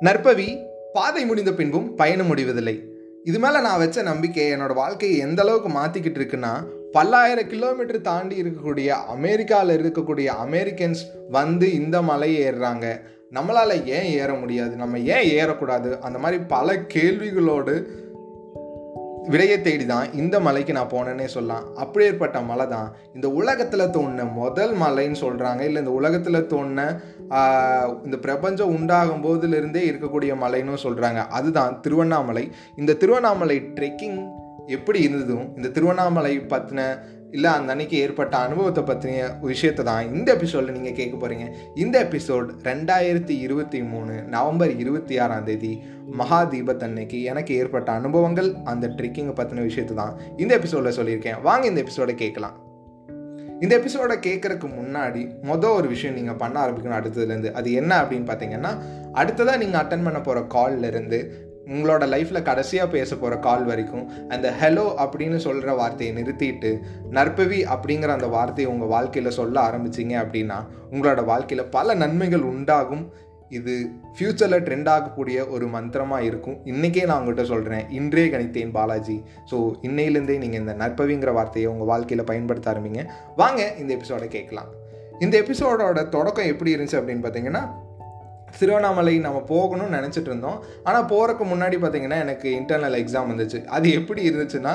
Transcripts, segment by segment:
நற்பவி பாதை முடிந்த பின்பும் பயணம் முடிவதில்லை. இது மேலே நான் வச்ச நம்பிக்கை என்னோட வாழ்க்கையை எந்த அளவுக்கு மாற்றிக்கிட்டு இருக்குன்னா பல்லாயிரம் கிலோமீட்டர் தாண்டி இருக்கக்கூடிய அமெரிக்காவில் இருக்கக்கூடிய அமெரிக்கன்ஸ் வந்து இந்த மலையை ஏறுறாங்க. நம்மளால் ஏன் ஏற முடியாது? நம்ம ஏன் ஏறக்கூடாது? அந்த மாதிரி பல கேள்விகளோடு விடையை தேடி தான் இந்த மலைக்கு நான் போனேன்னே சொல்லலாம். அப்படியேற்பட்ட மலை தான் இந்த உலகத்தில் தோணுன முதல் மலைன்னு சொல்கிறாங்க இல்லை இந்த உலகத்தில் தோணுன இந்த பிரபஞ்சம் உண்டாகும் போதிலிருந்தே இருக்கக்கூடிய மலைன்னு சொல்கிறாங்க அதுதான் திருவண்ணாமலை. இந்த திருவண்ணாமலை ட்ரெக்கிங் எப்படி இருந்ததும் இந்த திருவண்ணாமலை பற்றின இல்லை அந்த அன்னைக்கு ஏற்பட்ட அனுபவத்தை பற்றின விஷயத்தை தான் இந்த எபிசோடில் நீங்கள் கேட்க போகிறீங்க இந்த எபிசோட் ரெண்டாயிரத்தி இருபத்தி மூணு நவம்பர் இருபத்தி ஆறாம் தேதி மகா தீபத்தன்னைக்கு எனக்கு ஏற்பட்ட அனுபவங்கள் அந்த ட்ரெக்கிங்கை பற்றின விஷயத்தை தான் இந்த எபிசோடில் சொல்லியிருக்கேன். வாங்க இந்த எபிசோடை கேட்கலாம். இந்த எபிசோடை கேட்குறதுக்கு முன்னாடி மொதல் ஒரு விஷயம் நீங்கள் பண்ண ஆரம்பிக்கணும் அடுத்ததுலேருந்து. அது என்ன அப்படின்னு பார்த்தீங்கன்னா அடுத்ததாக நீங்கள் அட்டன் பண்ண போகிற கால்லேருந்து உங்களோட லைஃப்பில் கடைசியாக பேச போகிற கால் வரைக்கும் அந்த ஹலோ அப்படின்னு சொல்கிற வார்த்தையை நிறுத்திட்டு நற்பவி அப்படிங்கிற அந்த வார்த்தையை உங்கள் வாழ்க்கையில் சொல்ல ஆரம்பிச்சிங்க அப்படின்னா உங்களோட வாழ்க்கையில் பல நன்மைகள் உண்டாகும். இது ஃப்யூச்சரில் ட்ரெண்ட் ஆகக்கூடிய ஒரு மந்திரமாக இருக்கும். இன்றைக்கே நான் உங்கள்கிட்ட சொல்கிறேன் இன்றே கணித்தேன் பாலாஜி. ஸோ இன்னையிலேருந்தே நீங்கள் இந்த நற்பவிங்கிற வார்த்தையை உங்கள் வாழ்க்கையில் பயன்படுத்த ஆரம்பிங்க. வாங்க இந்த எபிசோடை கேட்கலாம். இந்த எபிசோடோட தொடக்கம் எப்படி இருந்துச்சு அப்படின்னு பார்த்தீங்கன்னா திருவண்ணாமலை நம்ம போகணும்னு நினச்சிட்டு இருந்தோம். ஆனால் போகிறக்கு முன்னாடி பார்த்தீங்கன்னா எனக்கு இன்டர்னல் எக்ஸாம் வந்துச்சு. அது எப்படி இருந்துச்சுன்னா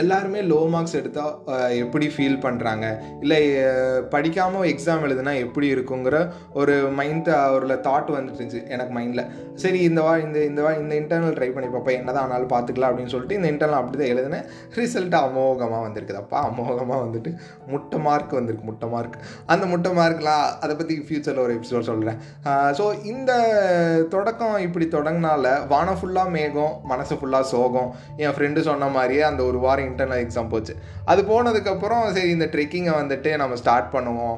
எல்லாருமே லோ மார்க்ஸ் எடுத்தால் எப்படி ஃபீல் பண்ணுறாங்க இல்லை படிக்காமல் எக்ஸாம் எழுதுனா எப்படி இருக்குங்கிற ஒரு மைண்ட் ஒரு தாட் வந்துட்டுருந்துச்சு எனக்கு மைண்டில் சரி இந்த வா இந்த இந்த வா இந்த இன்டர்னல் ட்ரை பண்ணி பார்ப்பேன் என்ன தான் ஆனாலும் பார்த்துக்கலாம் அப்படின்னு சொல்லிட்டு இந்த இன்டர்னல் அப்படி தான் எழுதினேன் ரிசல்ட் அமோகமாக வந்திருக்குதப்பா அமோகமாக வந்துட்டு முட்டை மார்க் வந்திருக்கு முட்டை மார்க் அந்த முட்டை மார்க்லாம் அதை பற்றி ஃப்யூச்சரில் ஒரு எபிசோட் சொல்கிறேன் ஸோ இந்த தொடக்கம் இப்படி தொடங்கினால வானம் ஃபுல்லாக மேகம் மனசு ஃபுல்லாக சோகம். என் ஃப்ரெண்டு சொன்ன மாதிரியே அந்த ஒரு வாரம் இன்டர்னல் எக்ஸாம் போச்சு. அது போனதுக்கப்புறம் சரி இந்த ட்ரெக்கிங்கை வந்துட்டு நம்ம ஸ்டார்ட் பண்ணுவோம்.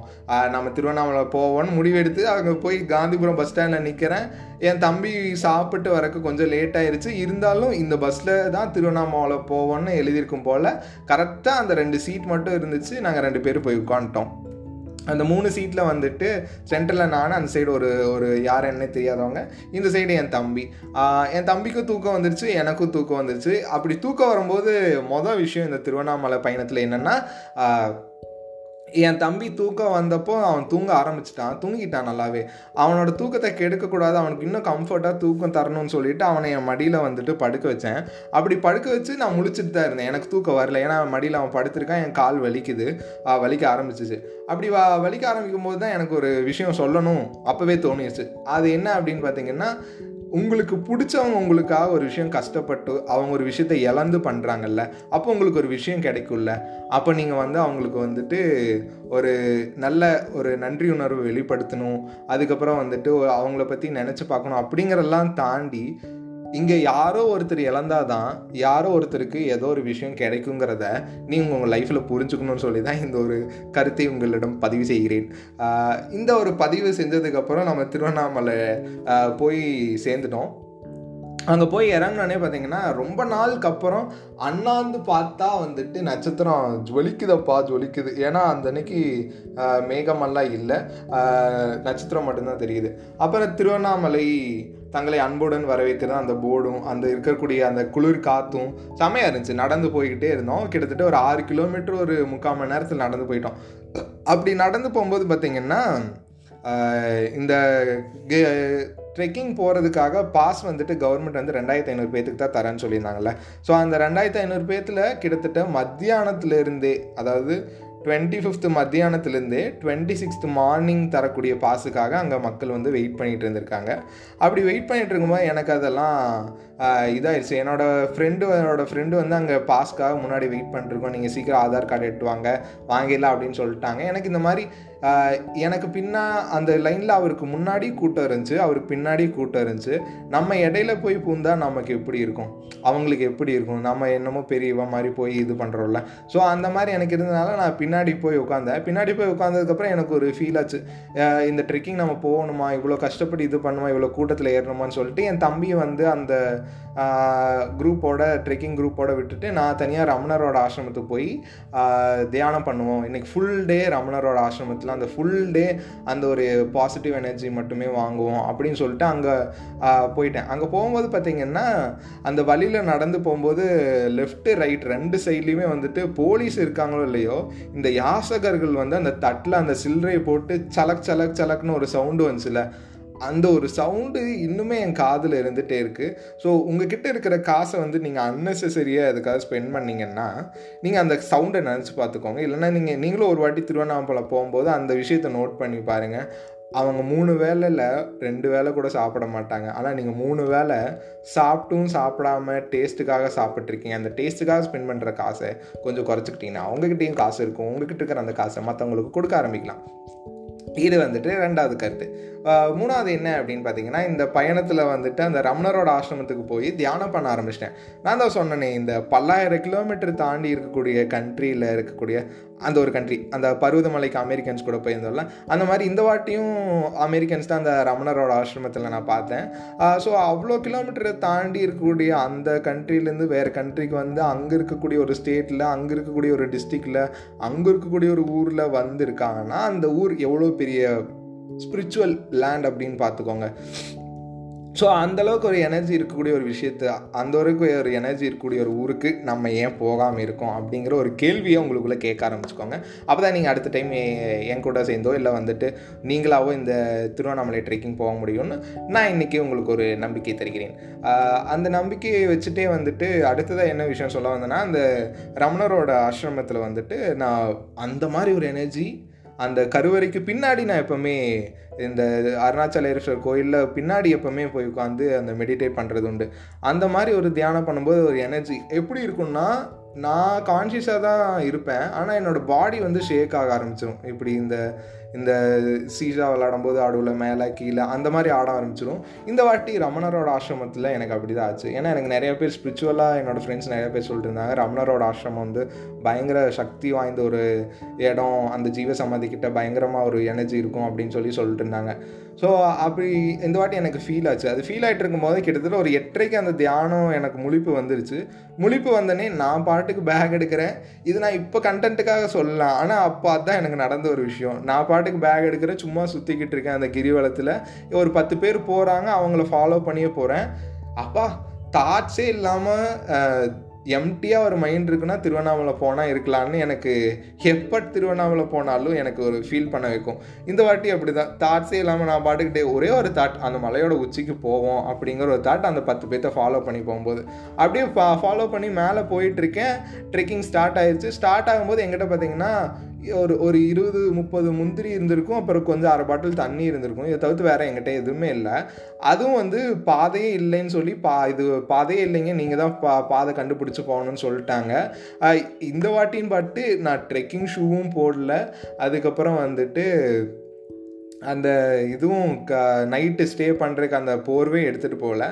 நம்ம திருவண்ணாமலை போவோம்னு முடிவெடுத்து அங்கே போய் காந்திபுரம் பஸ் ஸ்டாண்டில் நிற்கிறேன் என் தம்பி சாப்பிட்டு வரக்கு கொஞ்சம் லேட் ஆயிடுச்சு இருந்தாலும் இந்த பஸ்ஸில் தான் திருவண்ணாமலை போவோம்னு எழுதியிருக்கும் போல் கரெக்டாக அந்த ரெண்டு சீட் மட்டும் இருந்துச்சு. நாங்கள் ரெண்டு பேரும் போய் உட்காந்துட்டோம் அந்த மூணு சீட்டில் வந்துட்டு சென்டரில் நான் அந்த சைடு ஒரு ஒரு யார் என்ன தெரியாதவங்க. இந்த சைடு என் தம்பி. என் தம்பிக்கும் தூக்கம் வந்துருச்சு எனக்கும் தூக்கம் வந்துருச்சு. அப்படி தூக்கம் வரும்போது மொதல் விஷயம் இந்த திருவண்ணாமலை பயணத்தில் என்னென்னா என் தம்பி தூக்கம் வந்தப்போ அவன் தூங்க ஆரம்பிச்சிட்டான். தூங்கிட்டான் நல்லாவே. அவனோட தூக்கத்தை கெடுக்கக்கூடாது. அவனுக்கு இன்னும் கம்ஃபர்ட்டாக தூக்கம் தரணும்னு சொல்லிட்டு அவனை என் மடியில் வந்துட்டு படுக்க வச்சேன். அப்படி படுக்க வச்சு நான் முழிச்சிட்டு தான் இருந்தேன். எனக்கு தூக்கம் வரல. ஏன்னா மடியில் அவன் படுத்திருக்கான். என் கால் வலிக்குது. வலிக்க ஆரம்பிச்சிச்சு. அப்படி வ வலிக்க ஆரம்பிக்கும் போது தான் எனக்கு ஒரு விஷயம் சொல்லணும். அப்போவே தோணிடுச்சு அது என்ன அப்படின்னு பார்த்தீங்கன்னா உங்களுக்கு பிடிச்சவங்க உங்களுக்காக ஒரு விஷயம் கஷ்டப்பட்டு அவங்க ஒரு விஷயத்தை இழந்து பண்ணுறாங்கல்ல அப்போ உங்களுக்கு ஒரு விஷயம் கிடைக்கும்ல. அப்போ நீங்கள் வந்து அவங்களுக்கு வந்துட்டு ஒரு நல்ல ஒரு நன்றி உணர்வு வெளிப்படுத்தணும். அதுக்கப்புறம் வந்துட்டு அவங்கள பற்றி நினச்சி பார்க்கணும் அப்படிங்கிறதெல்லாம் தாண்டி இங்கே யாரோ ஒருத்தர் இழந்தாதான் யாரோ ஒருத்தருக்கு ஏதோ ஒரு விஷயம் கிடைக்குங்கிறத நீங்கள் உங்கள் லைஃப்பில் புரிஞ்சுக்கணும்னு சொல்லி தான் இந்த ஒரு கருத்தை உங்களிடம் பதிவு செய்கிறேன். இந்த ஒரு பதிவு செஞ்சதுக்கப்புறம் நம்ம திருவண்ணாமலை போய் சேர்ந்துட்டோம். அங்கே போய் இறங்கினோடனே பார்த்தீங்கன்னா ரொம்ப நாளுக்கு அப்புறம் அண்ணாந்து பார்த்தா வந்துட்டு நட்சத்திரம் ஜொலிக்குதப்பா ஜொலிக்குது. ஏன்னா அந்த அன்னைக்கு மேகமெல்லாம் இல்லை. நட்சத்திரம் மட்டும்தான் தெரியுது. அப்புறம் திருவண்ணாமலை தங்களை அன்புடன் வரவேற்கிறது அந்த போர்டும் அந்த இருக்கக்கூடிய அந்த குளிர் காத்தும் செமையாக இருந்துச்சு. நடந்து போய்கிட்டே இருந்தோம். கிட்டத்தட்ட ஒரு ஆறு கிலோமீட்டர் ஒரு முக்கால் மணி நேரத்தில் நடந்து போயிட்டோம். அப்படி நடந்து போகும்போது பார்த்திங்கன்னா இந்த ட்ரெக்கிங் போகிறதுக்காக பாஸ் வந்துட்டு கவர்மெண்ட் வந்து ரெண்டாயிரத்து ஐநூறு பேத்துக்கு தான் தரேன்னு சொல்லியிருந்தாங்கல்ல. ஸோ அந்த ரெண்டாயிரத்து ஐநூறு பேத்தில் கிட்டத்தட்ட மத்தியானத்துலேருந்தே அதாவது டுவெண்ட்டி ஃபிஃப்த் மத்தியானத்துலேருந்து டுவெண்ட்டி சிக்ஸ்த் மார்னிங் தரக்கூடிய பாஸுக்காக அங்கே மக்கள் வந்து வெயிட் பண்ணிகிட்டு இருந்திருக்காங்க. அப்படி வெயிட் பண்ணிகிட்டு இருக்கும்போது எனக்கு அதெல்லாம் இதாகிடுச்சு என்னோடய ஃப்ரெண்டு என்னோடய ஃப்ரெண்டு வந்து அங்கே பாஸ்க்காக முன்னாடி வெயிட் பண்ணிட்டுருக்கோம் நீங்கள் சீக்கிரம் ஆதார் கார்டு எடுத்து வாங்க வாங்கிடலாம் அப்படின்னு சொல்லிட்டாங்க. எனக்கு இந்த மாதிரி எனக்கு பின்னா அந்த லைனில் அவருக்கு முன்னாடி கூட்டம் இருந்துச்சு அவருக்கு பின்னாடி கூட்டம் இருந்துச்சு. நம்ம இடையில போய் பூந்தா நமக்கு எப்படி இருக்கும்? அவங்களுக்கு எப்படி இருக்கும்? நம்ம என்னமோ பெரியவ மாதிரி போய் இது பண்ணுறோம்ல ஸோ அந்த மாதிரி எனக்கு இருந்ததுனால நான் பின்னாடி போய் உட்காந்தேன் பின்னாடி போய் உட்காந்ததுக்கப்புறம் எனக்கு ஒரு ஃபீல் ஆச்சு. இந்த ட்ரெக்கிங் நம்ம போகணுமா? இவ்வளோ கஷ்டப்பட்டு இது பண்ணுமா? இவ்வளோ கூட்டத்தில் ஏறணுமான்னு சொல்லிட்டு என் தம்பியை வந்து அந்த குரூப்போட ட்ரெக்கிங் குரூப்போட விட்டுட்டு நான் தனியாக ரமணரோட ஆசிரமத்துக்கு போய் தியானம் பண்ணுவோம். இன்றைக்கி ஃபுல் டே ரமணரோட ஆசிரமத்தில் ஃபுல்லாக அந்த ஃபுல் டே அந்த ஒரு பாசிட்டிவ் எனர்ஜி மட்டுமே வாங்குவோம் அப்படின்னு சொல்லிட்டு அங்கே போயிட்டேன். அங்கே போகும்போது பார்த்தீங்கன்னா அந்த வழியில் நடந்து போகும்போது லெஃப்ட்டு ரைட் ரெண்டு சைட்லேயுமே வந்துட்டு போலீஸ் இருக்காங்களோ இல்லையோ இந்த யாசகர்கள் வந்து அந்த தட்டில் அந்த சில்லறையை போட்டு சலக் சலக் சலக்னு ஒரு சவுண்டு வந்துச்சுல. அந்த ஒரு சவுண்டு இன்னுமே என் காதில் இருந்துகிட்டே இருக்குது ஸோ உங்ககிட்ட இருக்கிற காசை வந்து நீங்கள் அன்னெசரியாக அதுக்காக ஸ்பெண்ட் பண்ணிங்கன்னா நீங்கள் அந்த சவுண்டை நினச்சி பார்த்துக்கோங்க. இல்லைன்னா நீங்கள் நீங்களும் ஒரு வாட்டி திருவண்ணாமலை போகும்போது அந்த விஷயத்தை நோட் பண்ணி பாருங்கள் அவங்க மூணு வேலையில் ரெண்டு வேலை கூட சாப்பிட மாட்டாங்க. ஆனால் நீங்கள் மூணு வேலை சாப்பிட்டும் சாப்பிடாம டேஸ்ட்டுக்காக சாப்பிட்ருக்கீங்க அந்த டேஸ்ட்டுக்காக ஸ்பெண்ட் பண்ணுற காசை கொஞ்சம் குறைச்சிக்கிட்டிங்கன்னா அவங்கக்கிட்டேயும் காசு இருக்கும். உங்ககிட்ட இருக்கிற அந்த காசை மற்றவங்களுக்கு கொடுக்க ஆரம்பிக்கலாம். இது வந்துட்டு ரெண்டாவது கருத்து. மூணாவது என்ன அப்படின்னு பார்த்தீங்கன்னா இந்த பயணத்தில் வந்துட்டு அந்த ரமணரோட ஆசிரமத்துக்கு போய் தியானம் பண்ண ஆரம்பிச்சிட்டேன். நான் தான் சொன்னேனே இந்த பல்லாயிரம் கிலோமீட்டர் தாண்டி இருக்கக்கூடிய கண்ட்ரியில் இருக்கக்கூடிய அந்த ஒரு கண்ட்ரி அந்த பருவதமலைக்கு அமெரிக்கன்ஸ் கூட போயிருந்தோம்ல அந்த மாதிரி இந்த வாட்டியும் அமெரிக்கன்ஸ் தான் அந்த ரமணரோட ஆசிரமத்தில் நான் பார்த்தேன். ஸோ அவ்வளோ கிலோமீட்டரை தாண்டி இருக்கக்கூடிய அந்த கண்ட்ரிலேருந்து வேறு கண்ட்ரிக்கு வந்து அங்கே இருக்கக்கூடிய ஒரு ஸ்டேட்டில் அங்கே இருக்கக்கூடிய ஒரு டிஸ்ட்ரிக்டில் அங்கே இருக்கக்கூடிய ஒரு ஊரில் வந்திருக்காங்கன்னா அந்த ஊர் எவ்வளோ பெரிய ஸ்பிரிச்சுவல் லேண்ட் அப்படின்னு பார்த்துக்கோங்க. ஸோ அந்தளவுக்கு ஒரு எனர்ஜி இருக்கக்கூடிய ஒரு விஷயத்து அந்த அளவுக்கு ஒரு எனர்ஜி இருக்கக்கூடிய ஒரு ஊருக்கு நம்ம ஏன் போகாமல் இருக்கோம் அப்படிங்கிற ஒரு கேள்வியை உங்களுக்குள்ளே கேட்க ஆரம்பிச்சுக்கோங்க. அப்போ தான் நீங்கள் அடுத்த டைம் என் கூட சேர்ந்தோ இல்லை வந்துட்டு நீங்களாவோ இந்த திருவண்ணாமலை ட்ரெக்கிங் போக முடியும்னு நான் இன்றைக்கி உங்களுக்கு ஒரு நம்பிக்கை தருகிறேன். அந்த நம்பிக்கையை வச்சுட்டே வந்துட்டு அடுத்ததாக என்ன விஷயம் சொல்ல வந்தேன்னா அந்த ரமணரோட ஆசிரமத்தில் வந்துட்டு நான் அந்த மாதிரி ஒரு எனர்ஜி அந்த கருவறைக்கு பின்னாடி நான் எப்போவுமே இந்த அருணாச்சலேஸ்வர் கோயிலில் பின்னாடி எப்போவுமே போய் உட்காந்து அந்த மெடிடேட் பண்ணுறது உண்டு. அந்த மாதிரி ஒரு தியானம் பண்ணும்போது ஒரு எனர்ஜி எப்படி இருக்கும்னா நான் கான்ஷியஸாக தான் இருப்பேன். ஆனால் என்னோடய பாடி வந்து ஷேக் ஆக ஆரம்பிச்சிடும் இப்படி இந்த இந்த சீசா விளாடும்போது ஆடுவில் மேலே கீழே அந்த மாதிரி ஆட ஆரம்பிச்சிடும் இந்த வாட்டி ரமணரோட ஆசிரமத்தில் எனக்கு அப்படி தான் ஆச்சு. ஏன்னா எனக்கு நிறைய பேர் ஸ்பிரிச்சுவலாக என்னோடய ஃப்ரெண்ட்ஸ் நிறைய பேர் சொல்லிட்டு இருந்தாங்க. ரமணரோட ஆசிரமம் வந்து பயங்கர சக்தி வாய்ந்த ஒரு இடம். அந்த ஜீவ சமாதி பயங்கரமாக ஒரு எனர்ஜி இருக்கும் அப்படின்னு சொல்லி சொல்லிட்டு இருந்தாங்க. ஸோ அப்படி இந்த வாட்டி எனக்கு ஃபீல் ஆச்சு. அது ஃபீல் ஆகிட்டு இருக்கும்போது கிட்டத்தட்ட ஒரு எட்டரைக்கு அந்த தியானம் எனக்கு முழிப்பு வந்துருச்சு. முழிப்பு வந்தனே நான் பாட்டுக்கு பேக் எடுக்கிறேன். இது நான் இப்போ கண்டென்ட்டுக்காக சொல்லலாம். ஆனால் அப்போ அதுதான் எனக்கு நடந்த ஒரு விஷயம். நான் பாட்டு பாட்டுக்கு பேக் எடுக்கிறேன் சும்மா சுற்றிக்கிட்டு இருக்கேன் அந்த கிரிவலத்தில். ஒரு பத்து பேர் போகிறாங்க அவங்கள ஃபாலோ பண்ணியே போகிறேன் அப்பா தாட்ஸே இல்லாமல் எம்டியாக ஒரு மைண்ட் இருக்குன்னா திருவண்ணாமலை போனால் இருக்கலான்னு எனக்கு எப்போ திருவண்ணாமலை போனாலும் எனக்கு ஒரு ஃபீல் பண்ண வைக்கும். இந்த வாட்டி அப்படி தான் தாட்ஸே இல்லாமல் நான் பாட்டுக்கிட்டே ஒரே ஒரு தாட் அந்த மலையோட உச்சிக்கு போவோம் அப்படிங்கிற ஒரு தாட் அந்த பத்து பேர்த்த ஃபாலோ பண்ணி போகும்போது. அப்படியே ஃபாலோ பண்ணி மேலே போயிட்டுருக்கேன் ட்ரெக்கிங் ஸ்டார்ட் ஆயிடுச்சு ஸ்டார்ட் ஆகும்போது எங்கிட்ட பார்த்தீங்கன்னா ஒரு ஒரு இருபது முப்பது முந்திரி இருந்திருக்கும் அப்புறம் கொஞ்சம் அரை பாட்டில் தண்ணி இருந்திருக்கும். இதை தவிர்த்து வேறு எங்கிட்ட எதுவுமே இல்லை. அதுவும் வந்து பாதையே இல்லைன்னு சொல்லி பா இது பாதையே இல்லைங்க. நீங்கள் தான் பா பாதை கண்டுபிடிச்சி போகணும்னு சொல்லிட்டாங்க. இந்த வாட்டின்னு பாட்டு நான் ட்ரெக்கிங் ஷூவும் போடல. அதுக்கப்புறம் வந்துட்டு அந்த இதுவும் க நைட்டு ஸ்டே பண்ணுறதுக்கு அந்த போர்வே எடுத்துகிட்டு போகல.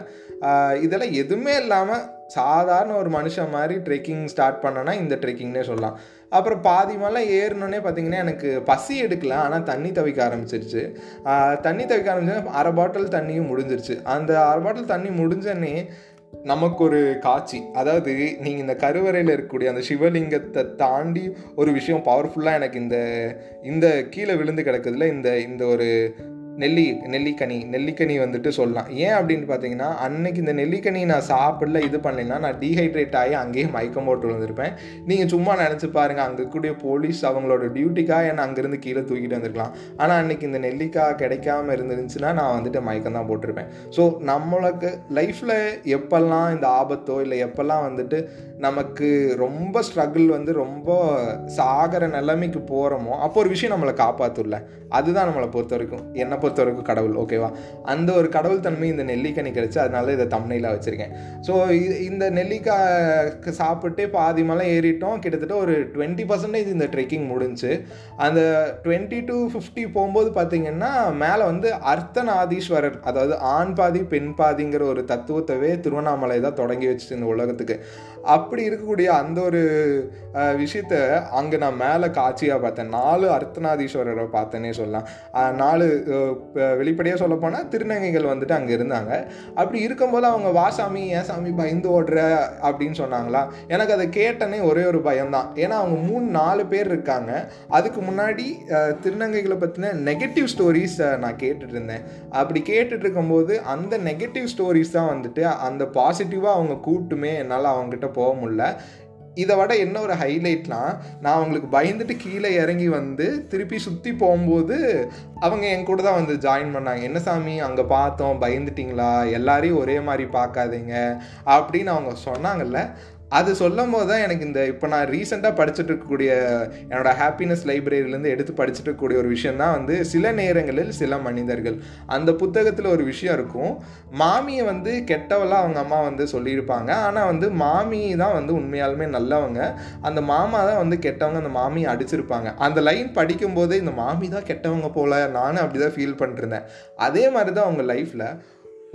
இதெல்லாம் எதுவுமே இல்லாமல் சாதாரண ஒரு மனுஷன் மாதிரி ட்ரெக்கிங் ஸ்டார்ட் பண்ணனா இந்த ட்ரெக்கிங்னே சொல்லலாம். அப்புறம் பாதி மலை ஏறினோடனே பார்த்தீங்கன்னா எனக்கு பசி எடுக்கல ஆனால் தண்ணி தவிக்க ஆரம்பிச்சிருச்சு. தண்ணி தவிக்க ஆரம்பிச்சு அரை பாட்டில் தண்ணியும் முடிஞ்சிருச்சு. அந்த அரை பாட்டில் தண்ணி முடிஞ்சோடனே நமக்கு ஒரு காட்சி. அதாவது நீங்கள் இந்த கருவறையில் இருக்கக்கூடிய அந்த சிவலிங்கத்தை தாண்டி ஒரு விஷயம் பவர்ஃபுல்லாக எனக்கு இந்த இந்த கீழே விழுந்து கிடக்குதுல இந்த இந்த ஒரு நெல்லி நெல்லிக்கனி நெல்லிக்கனி வந்துட்டு சொல்லலாம். ஏன் அப்படின்னு பார்த்தீங்கன்னா அன்னைக்கு இந்த நெல்லிக்கனி நான் சாப்பிடல இது பண்ணலைன்னா நான் டீஹைட்ரேட் ஆகி அங்கேயே மயக்கம் போட்டு விழுந்திருப்பேன். நீங்கள் சும்மா நினச்சி பாருங்கள் அங்கே இருக்கக்கூடிய போலீஸ் அவங்களோட டியூட்டிக்காக என்னை அங்கேருந்து கீழே தூக்கிட்டு வந்திருக்கலாம். ஆனால் அன்னைக்கு இந்த நெல்லிக்காய் கிடைக்காம இருந்துருந்துச்சுன்னா நான் வந்துட்டு மயக்கம் தான் போட்டிருப்பேன். ஸோ நம்மளுக்கு லைஃப்பில் எப்பெல்லாம் இந்த ஆபத்தோ இல்லை எப்பெல்லாம் வந்துட்டு நமக்கு ரொம்ப ஸ்ட்ரகிள் வந்து ரொம்ப சாகிற நிலைமைக்கு போகிறோமோ அப்போ ஒரு விஷயம் நம்மளை காப்பாற்றும்ல அதுதான் நம்மளை பொறுத்த வரைக்கும். என்னை பொறுத்த வரைக்கும் கடவுள் ஓகேவா அந்த ஒரு கடவுள் தன்மை இந்த நெல்லிக்கனி கிடச்சி அதனால இதை தமிழிலாக வச்சுருக்கேன். ஸோ இந்த நெல்லிக்காய் சாப்பிட்டு பாதி மலை ஏறிட்டோம். கிட்டத்தட்ட ஒரு டுவெண்ட்டி பர்சன்டேஜ் இந்த ட்ரெக்கிங் முடிஞ்சு அந்த டுவெண்ட்டி டு ஃபிஃப்டி போகும்போது பார்த்தீங்கன்னா மேலே வந்து அர்த்தநாதீஸ்வரர் அதாவது ஆண் பாதி பெண் பாதிங்கிற ஒரு தத்துவத்தவே திருவண்ணாமலை தான் தொடங்கி வச்சுட்டு இந்த உலகத்துக்கு. அப்படி இருக்கக்கூடிய அந்த ஒரு விஷயத்த அங்கே நான் மேலே காட்சியாக பார்த்தேன். நாலு அர்த்தநாதீஸ்வரரை பார்த்தேனே சொல்லலாம். நாலு வெளிப்படையாக சொல்ல போனால் திருநங்கைகள் வந்துட்டு அங்கே இருந்தாங்க. அப்படி இருக்கும்போது அவங்க வா சாமி ஏன் சாமி பயந்து ஓடுற? அப்படின்னு சொன்னாங்களா? எனக்கு அதை கேட்டனே ஒரே ஒரு பயம்தான். ஏன்னா அவங்க மூணு நாலு பேர் இருக்காங்க. அதுக்கு முன்னாடி திருநங்கைகளை பற்றின நெகட்டிவ் ஸ்டோரிஸ் நான் கேட்டுட்டு இருந்தேன் அப்படி கேட்டுட்டு இருக்கும்போது அந்த நெகட்டிவ் ஸ்டோரிஸ் தான் வந்துட்டு அந்த பாசிட்டிவாக அவங்க கூட்டுமே என்னால் அவங்ககிட்ட போக முடியல. இதை விட என்ன ஒரு ஹைலைட்லாம் நான் அவங்களுக்கு பயந்துட்டு கீழே இறங்கி வந்து திருப்பி சுற்றி போகும்போது அவங்க என் கூட தான் வந்து ஜாயின் பண்ணாங்க. என்ன சாமி அங்கே பார்த்தோம் பயந்துட்டிங்களா? எல்லாரையும் ஒரே மாதிரி பார்க்காதீங்க. அப்படின்னு அவங்க சொன்னாங்கல்ல அது சொல்லும் போது தான் எனக்கு இந்த இப்போ நான் ரீசெண்டாக படிச்சுட்டு இருக்கக்கூடிய என்னோட ஹாப்பினஸ் லைப்ரரியிலேருந்து எடுத்து படிச்சுட்டு இருக்கக்கூடிய ஒரு விஷயம் தான் வந்து சில நேரங்களில் சில மனிதர்கள். அந்த புத்தகத்தில் ஒரு விஷயம் இருக்கும். மாமியை வந்து கெட்டவளாக அவங்க அம்மா வந்து சொல்லியிருப்பாங்க. ஆனால் வந்து மாமி தான் வந்து உண்மையாலுமே நல்லவங்க. அந்த மாமா தான் வந்து கெட்டவங்க அந்த மாமியை அடிச்சிருப்பாங்க. அந்த லைன் படிக்கும்போதே இந்த மாமி தான் கெட்டவங்க போல நானும் அப்படி தான் ஃபீல் பண்ணிருந்தேன் அதே மாதிரி தான் அவங்க லைஃப்பில்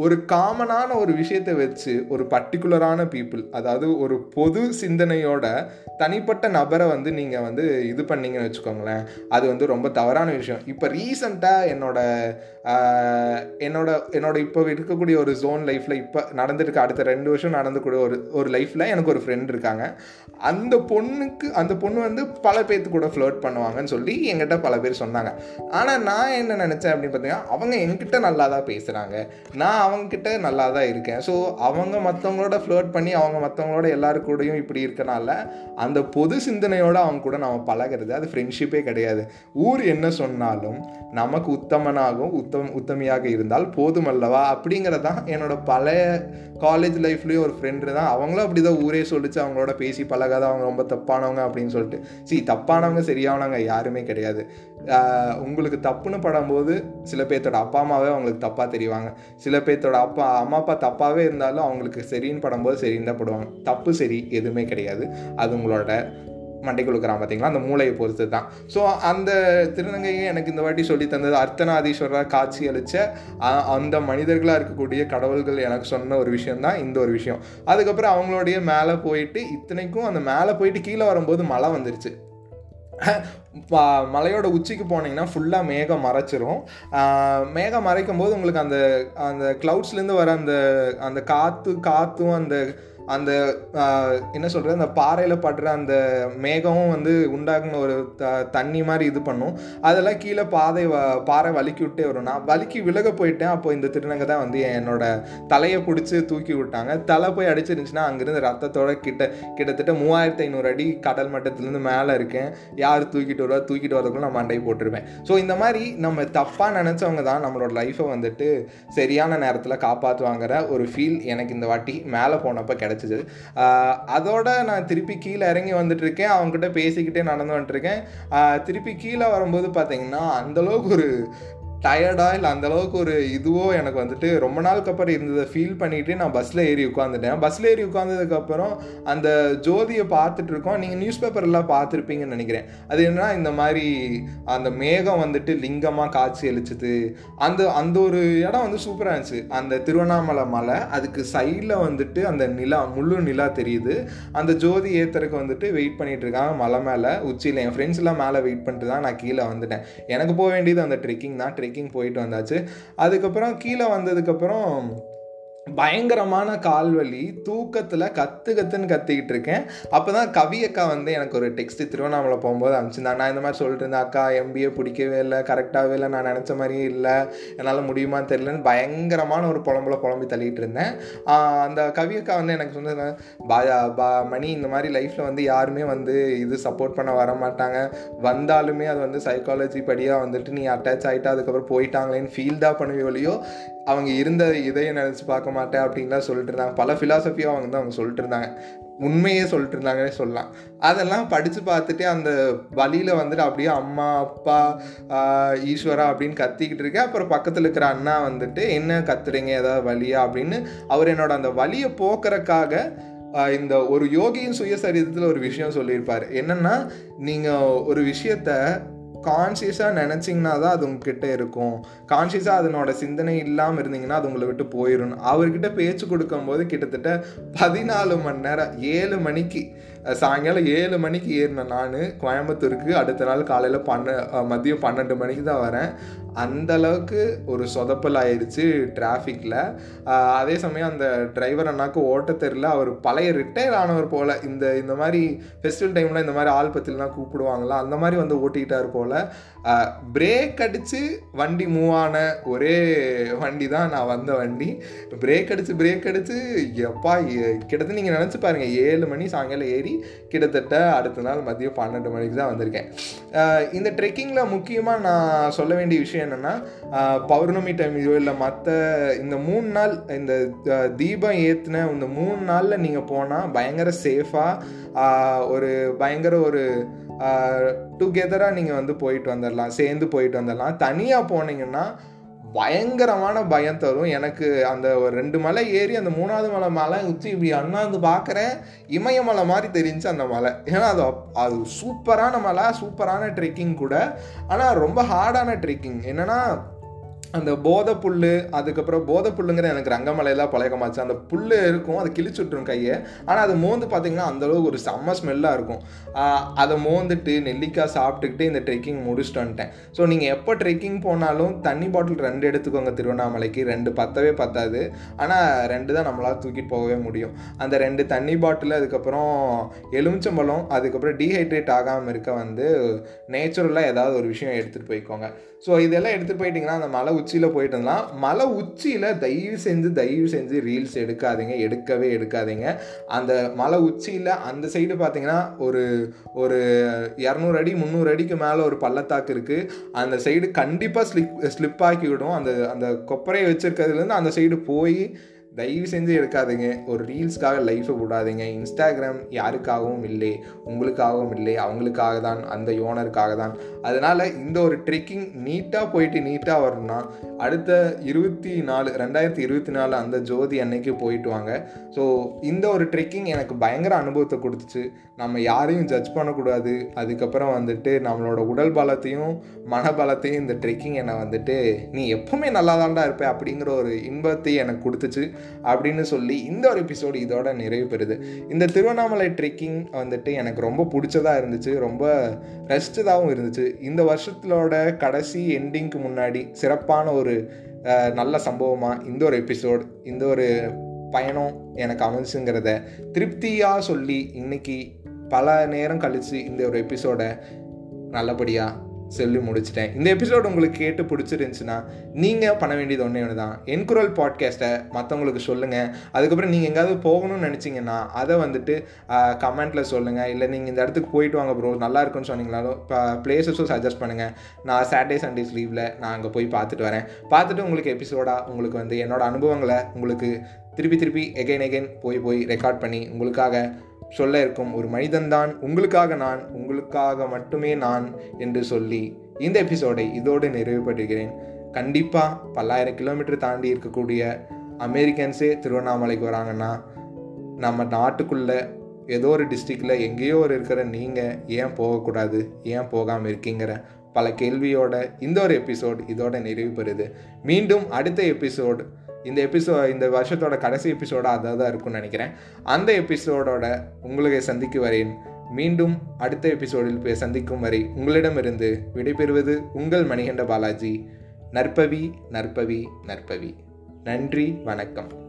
ஒரு காமனான ஒரு விஷயத்தை வச்சு ஒரு பர்டிகுலரான பீப்புள் அதாவது ஒரு பொது சிந்தனையோட தனிப்பட்ட நபரை வந்து நீங்கள் வந்து இது பண்ணீங்கன்னு வச்சுக்கோங்களேன். அது வந்து ரொம்ப தவறான விஷயம். இப்போ ரீசண்டாக என்னோட என்னோட என்னோட இப்போ இருக்கக்கூடிய ஒரு ஜோன் லைஃப்பில் இப்போ நடந்துருக்கு அடுத்த ரெண்டு வருஷம் நடந்துக்கூடிய ஒரு ஒரு லைஃப்பில் எனக்கு ஒரு ஃப்ரெண்ட் இருக்காங்க. அந்த பொண்ணுக்கு அந்த பொண்ணு வந்து பல பேர்த்து கூட ஃப்ளோட் பண்ணுவாங்கன்னு சொல்லி என்கிட்ட பல பேர் சொன்னாங்க. ஆனால் நான் என்ன நினச்சேன் அப்படின்னு பார்த்தீங்கன்னா அவங்க என்கிட்ட நல்லா தான் பேசுகிறாங்க நான் அவங்கக்கிட்ட நல்லா தான் இருக்கேன். ஸோ அவங்க மற்றவங்களோட ஃப்ளோட் பண்ணி அவங்க மற்றவங்களோட எல்லாரு கூடயும் இப்படி இருக்கனால அந்த பொது சிந்தனையோடு அவங்க கூட நம்ம பழகிறது அது ஃப்ரெண்ட்ஷிப்பே கிடையாது. ஊர் என்ன சொன்னாலும் நமக்கு உத்தமனாகவும் உத்தம் உத்தமியாக இருந்தால் போதுமல்லவா அப்படிங்கிறதான் என்னோட பழைய காலேஜ் லைஃப்லேயும் ஒரு ஃப்ரெண்டு தான். அவங்களும் அப்படி தான் ஊரே சொல்லிச்சு அவங்களோட பேசி பழகாத அவங்க ரொம்ப தப்பானவங்க அப்படின்னு சொல்லிட்டு. சி தப்பானவங்க சரியானவங்க யாருமே கிடையாது. உங்களுக்கு தப்புன்னு படும்போது சில பேர்த்தோட அப்பா அம்மாவே அவங்களுக்கு தப்பாக தெரிவாங்க. சில பேர் பேர்த்தோட அப்பா அம்மா அப்பா தப்பாகவே இருந்தாலும் அவங்களுக்கு சரின்னு படும்போது சரின்னு தான் படுவாங்க. தப்பு சரி எதுவுமே கிடையாது. அது உங்களோட மண்டைக்குழுக்கிறான் பார்த்தீங்களா அந்த மூளையை பொறுத்து தான். ஸோ அந்த திருநங்கையை எனக்கு இந்த வாட்டி சொல்லி தந்தது அர்த்தநாதீஸ்வரராக காட்சி அளித்த அந்த மனிதர்களாக இருக்கக்கூடிய கடவுள்கள் எனக்கு சொன்ன ஒரு விஷயம் தான் இந்த ஒரு விஷயம். அதுக்கப்புறம் அவங்களுடைய மேலே போயிட்டு இத்தனைக்கும் அந்த மேலே போயிட்டு கீழே வரும்போது மழை வந்துருச்சு. மலையோட உச்சிக்கு போனீங்கன்னா ஃபுல்லாக மேகம் மறைச்சிரும். மேகம் மறைக்கும் போது உங்களுக்கு அந்த அந்த க்ளவுட்ஸ்லேருந்து வர அந்த அந்த காற்று காற்றும் அந்த அந்த என்ன சொல்கிறது அந்த பாறையில் படுற அந்த மேகமும் வந்து உண்டாகின ஒரு த தண்ணி மாதிரி இது பண்ணும். அதெல்லாம் கீழே பாதை வ பாறை வலிக்கி விட்டே வரும் நான் வலிக்கி விலக போயிட்டேன். அப்போ இந்த திருநங்கை தான் வந்து என்னோட தலையை பிடிச்சி தூக்கி விட்டாங்க. தலை போய் அடிச்சிருந்துச்சுன்னா அங்கேருந்து ரத்தத்தோட கிட்ட கிட்டத்தட்ட மூவாயிரத்தி ஐநூறு அடி கடல் மட்டத்துலேருந்து மேலே இருக்கேன். யார் தூக்கிட்டு வருவா தூக்கிட்டு வரதுக்குள்ள நான் மண்டை போட்டுருவேன். ஸோ இந்த மாதிரி நம்ம தப்பாக நினச்சவங்க தான் நம்மளோட லைஃப்பை வந்துட்டு சரியான நேரத்தில் காப்பாற்றுவாங்கிற ஒரு ஃபீல் எனக்கு இந்த வாட்டி மேலே போனப்போ கிடச்சிது. அதோட நான் திருப்பி கீழே இறங்கி வந்துட்டுருக்கேன். அவங்ககிட்ட பேசிக்கிட்டே நடந்து வந்துட்டு இருக்கேன் திருப்பி கீழே வரும்போது பார்த்தீங்கன்னா அந்தளவுக்கு ஒரு டயர்டா இல்லை அந்த அளவுக்கு ஒரு இதுவோ எனக்கு வந்துட்டு ரொம்ப நாளுக்கு அப்புறம் இருந்ததை ஃபீல் பண்ணிட்டு நான் பஸ்ஸில் ஏறி உட்காந்துட்டேன் பஸ்ஸில் ஏறி உட்காந்ததுக்கப்புறம் அந்த ஜோதியை பார்த்துட்டு இருக்கோம். நீங்கள் நியூஸ் பேப்பர்லாம் பார்த்துருப்பீங்கன்னு நினைக்கிறேன். அது என்னன்னா இந்த மாதிரி அந்த மேகம் வந்துட்டு லிங்கமாக காட்சி அளிச்சது. அந்த அந்த ஒரு இடம் வந்து சூப்பராக இருந்துச்சு. அந்த திருவண்ணாமலை மலை அதுக்கு சைடில் வந்துட்டு அந்த நிலா முழு நிலா தெரியுது. அந்த ஜோதி ஏத்தருக்கு வந்துட்டு வெயிட் பண்ணிட்டு இருக்காங்க மலை மேலே. உச்சியில் என் ஃப்ரெண்ட்ஸ் எல்லாம் மேலே வெயிட் பண்ணிட்டு தான் நான் கீழே வந்துட்டேன். எனக்கு போக வேண்டியது அந்த ட்ரெக்கிங் தான். ட்ரெக்கிங் போயிட்டு வந்தாச்சு. அதுக்கப்புறம் கீழே வந்ததுக்கப்புறம் பயங்கரமான கால்வலி தூக்கத்தில் கத்து கத்துன்னு கத்திக்கிட்டு இருக்கேன். அப்போ தான் கவி அக்கா வந்து எனக்கு ஒரு டெக்ஸ்ட் திருவண்ணாமலை போகும்போது அனுப்பிச்சிருந்தாங்க நான் இந்த மாதிரி சொல்லிட்டு இருந்தேன் அக்கா எம்பிஏ பிடிக்கவே இல்லை கரெக்டாகவே இல்லை நான் நினச்ச மாதிரியே இல்லை என்னால் முடியுமான்னு தெரியலன்னு பயங்கரமான ஒரு புலம்புல புலம்பி தள்ளிகிட்டு இருந்தேன். அந்த கவி அக்கா வந்து எனக்கு சொன்னது பா பா மணி இந்த மாதிரி லைஃப்பில் வந்து யாருமே வந்து இது சப்போர்ட் பண்ண வர மாட்டாங்க வந்தாலுமே அது வந்து சைக்காலஜி படியாக வந்துட்டு நீ அட்டாச் ஆகிட்டா அதுக்கப்புறம் போயிட்டாங்களேன்னு ஃபீல் தான் பண்ணுவியோலையோ அவங்க இருந்த இதையை நினச்சி பார்க்க மாட்டேன் அப்படின்லாம் சொல்லிட்டு இருந்தாங்க பல ஃபிலாசபியும் அவங்க வந்து அவங்க சொல்லிட்டு இருந்தாங்க உண்மையே சொல்லிட்டு இருந்தாங்கன்னே சொல்லலாம். அதெல்லாம் படித்து பார்த்துட்டு அந்த வழியில் வந்துட்டு அப்படியே அம்மா அப்பா ஈஸ்வரா அப்படின்னு கத்திக்கிட்டு இருக்கேன் அப்புறம் பக்கத்தில் இருக்கிற அண்ணா வந்துட்டு என்ன கத்துறீங்க? ஏதாவது வழியா? அப்படின்னு அவர் என்னோட அந்த வழியை போக்குறக்காக இந்த ஒரு யோகியின் சுயசரிதத்தில் ஒரு விஷயம் சொல்லியிருப்பார். என்னன்னா நீங்கள் ஒரு விஷயத்த கான்சியஸாக நினச்சிங்கன்னா தான் அது உங்ககிட்ட இருக்கும். கான்சியஸாக அதனோட சிந்தனை இல்லாமல் இருந்தீங்கன்னா அது உங்களை விட்டு போயிடும் அவர்கிட்ட பேச்சு கொடுக்கும்போது கிட்டத்தட்ட பதினாலு மணி நேரம் ஏழு மணிக்கு சாயங்காலம் ஏழு மணிக்கு ஏறினேன் நான் கோயம்புத்தூருக்கு. அடுத்த நாள் காலையில் பன்ன மதியம் பன்னெண்டு மணிக்கு தான் வரேன். அந்த அளவுக்கு ஒரு சொதப்பல் ஆயிடுச்சு டிராஃபிக்கில் அதே சமயம் அந்த டிரைவர் அண்ணாக்கு ஓட்ட தெரில அவர் பழைய ரிட்டையர் ஆனவர் போல். இந்த இந்த மாதிரி ஃபெஸ்டிவல் டைமில் இந்த மாதிரி ஆல்பத்திலாம் கூப்பிடுவாங்களா அந்த மாதிரி வந்து ஓட்டிக்கிட்டார் போல். பிரேக் அடித்து வண்டி மூவ் ஆன ஒரே வண்டி தான் நான் வந்த வண்டி. பிரேக் அடித்து பிரேக் அடித்து எப்பா கிட்டத்தட்ட நீங்கள் நினச்சி பாருங்கள் ஏழு மணி சாயங்காலம் ஏறி கிட்டத்தட்ட அடுத்த நாள் மதியம் பன்னெண்டு மணிக்கு தான் வந்திருக்கேன். இந்த ட்ரெக்கிங்கில் முக்கியமாக நான் சொல்ல வேண்டிய விஷயம் என்னென்னா பௌர்ணமி டைம்லையோ இல்லை மற்ற இந்த மூணு நாள் இந்த தீபம் ஏற்றின இந்த மூணு நாளில் நீங்கள் போனால் பயங்கர சேஃபாக ஒரு பயங்கர ஒரு டுகெதராக நீங்கள் வந்து போயிட்டு வந்துடலாம் சேர்ந்து போயிட்டு வந்துடலாம் தனியாக போனீங்கன்னா பயங்கரமான பயம் தரும். எனக்கு அந்த ஒரு ரெண்டு மலை ஏறி அந்த மூணாவது மலை மலை உச்சி இப்படி அண்ணாந்து பார்க்குறேன் இமயமலை மாதிரி தெரிஞ்சு அந்த மலை. ஏன்னா அது அது சூப்பரான மலை சூப்பரான ட்ரெக்கிங் கூட. ஆனால் ரொம்ப ஹார்டான ட்ரெக்கிங் என்னென்னா அந்த போதை புல் அதுக்கப்புறம் போதை புல்லுங்கிற எனக்கு ரங்கமலையெல்லாம் பழக்கமாச்சு அந்த புல் இருக்கும் அதை கிழிச்சு விட்டுரும் கையை. ஆனால் அது மோந்து பார்த்தீங்கன்னா அந்தளவுக்கு ஒரு செம்ம ஸ்மெல்லாக இருக்கும். அதை மோந்துட்டு நெல்லிக்காய் சாப்பிட்டுக்கிட்டு இந்த ட்ரெக்கிங் முடிச்சுட்டு வந்துட்டேன். ஸோ நீங்கள் எப்போ ட்ரெக்கிங் போனாலும் தண்ணி பாட்டில் ரெண்டு எடுத்துக்கோங்க திருவண்ணாமலைக்கு. ரெண்டு பத்தவே பத்தாது. ஆனால் ரெண்டு தான் நம்மளால் தூக்கிட்டு போகவே முடியும். அந்த ரெண்டு தண்ணி பாட்டில் அதுக்கப்புறம் எலுமிச்சம்பழம் அதுக்கப்புறம் டீஹைட்ரேட் ஆகாமல் இருக்க வந்து நேச்சுரலாக ஏதாவது ஒரு விஷயம் எடுத்துகிட்டு போய்க்கோங்க. ஸோ இதெல்லாம் எடுத்துகிட்டு போயிட்டிங்கன்னா அந்த மலை உச்சியில் போயிட்டு மலை உச்சியில் தயவு செஞ்சு தயவு செஞ்சு ரீல்ஸ் எடுக்காதீங்க. எடுக்கவே எடுக்காதீங்க. அந்த மலை உச்சியில் அந்த சைடு பார்த்தீங்கன்னா ஒரு ஒரு இரநூறு அடி முந்நூறு அடிக்கு மேலே ஒரு பள்ளத்தாக்கு இருக்குது அந்த சைடு கண்டிப்பாக ஸ்லிப் ஸ்லிப் ஆக்கி விடும் அந்த அந்த கொப்பரையை வச்சுருக்கிறதுலேருந்து அந்த சைடு போய் தயவு செஞ்சு எடுக்காதீங்க. ஒரு ரீல்ஸ்க்காக லைஃப்பை விடாதீங்க. இன்ஸ்டாகிராம் யாருக்காகவும் இல்லை உங்களுக்காகவும் இல்லை அவங்களுக்காக தான் அந்த யோனருக்காக தான். அதனால் இந்த ஒரு ட்ரெக்கிங் நீட்டாக போயிட்டு நீட்டாக வரணும்னா அடுத்த இருபத்தி நாலு ரெண்டாயிரத்தி இருபத்தி நாலு அந்த ஜோதி அன்னைக்கு போயிட்டு வாங்க. ஸோ இந்த ஒரு ட்ரெக்கிங் எனக்கு பயங்கர அனுபவத்தை கொடுத்துச்சு. நம்ம யாரையும் ஜட்ஜ் பண்ணக்கூடாது. அதுக்கப்புறம் வந்துட்டு நம்மளோட உடல் பலத்தையும் மனபலத்தையும் இந்த ட்ரெக்கிங் என்னை வந்துட்டு நீ எப்பவுமே நல்லா தான்டா இருப்ப அப்படிங்கிற ஒரு இன்பத்தை எனக்கு கொடுத்துச்சு. அப்படின்னு சொல்லி இந்த ஒரு எபிசோடு இதோட நிறைவு பெறுது. இந்த திருவண்ணாமலை ட்ரெக்கிங் வந்துட்டு எனக்கு ரொம்ப பிடிச்சதாக இருந்துச்சு. ரொம்ப ரசிச்சதாகவும் இருந்துச்சு. இந்த வருஷத்தோட கடைசி எண்டிங்க்கு முன்னாடி சிறப்பான ஒரு நல்ல சம்பவமாக இந்த ஒரு எபிசோட் இந்த ஒரு பயணம் எனக்கு அமைச்சுங்கிறத திருப்தியாக சொல்லி இன்னைக்கு பல நேரம் கழித்து இந்த ஒரு எபிசோடை நல்லபடியாக சொல்லி முடிச்சிட்டேன். இந்த எபிசோடு உங்களுக்கு கேட்டு பிடிச்சிருந்துச்சுன்னா நீங்கள் பண்ண வேண்டியது ஒன்றே ஒன்று தான். என்குரல் பாட்காஸ்ட்டை மற்றவங்களுக்கு சொல்லுங்கள் அதுக்கப்புறம் நீங்கள் எங்கேயாவது போகணும்னு நினச்சிங்கன்னா அதை வந்துட்டு கமெண்ட்டில் சொல்லுங்கள் இல்லை நீங்கள் இந்த இடத்துக்கு போயிட்டு வாங்க ப்ரோ நல்லா இருக்குன்னு சொன்னீங்களாலும் இப்போ பிளேசஸும் சஜஸ்ட் பண்ணுங்கள் நான் சாட்டர்டே சண்டேஸ் லீவில் நான் அங்கே போய் பார்த்துட்டு வரேன். பார்த்துட்டு உங்களுக்கு எபிசோடாக உங்களுக்கு வந்து என்னோடய அனுபவங்களை உங்களுக்கு திருப்பி திருப்பி எகைன் எகைன் போய் போய் ரெக்கார்ட் பண்ணி உங்களுக்காக சொல்ல இருக்கும். ஒரு மனிதன்தான் உங்களுக்காக நான் உங்களுக்காக மட்டுமே நான் என்று சொல்லி இந்த எபிசோடை இதோடு நிறைவுபடுகிறேன் கண்டிப்பாக பல்லாயிரம் கிலோமீட்டர் தாண்டி இருக்கக்கூடிய அமெரிக்கன்ஸே திருவண்ணாமலைக்கு வராங்கன்னா நம்ம நாட்டுக்குள்ளே ஏதோ ஒரு டிஸ்ட்ரிக்டில் எங்கேயோ ஒரு இருக்கிற நீங்கள் ஏன் போகக்கூடாது ஏன் போகாமல் இருக்கீங்கிற பல கேள்வியோட இந்த ஒரு எபிசோட் இதோட நிறைவு பெறுது மீண்டும் அடுத்த எபிசோட் இந்த எபிசோ இந்த வருஷத்தோட கடைசி எபிசோட அதாக தான் இருக்கும்னு நினைக்கிறேன். அந்த எபிசோடோட உங்களை சந்திக்கு வரேன் மீண்டும் அடுத்த எபிசோடில் சந்திக்கும் வரை உங்களிடமிருந்து விடைபெறுவது உங்கள் மணிகண்ட பாலாஜி. நற்பவி நற்பவி நற்பவி. நன்றி வணக்கம்.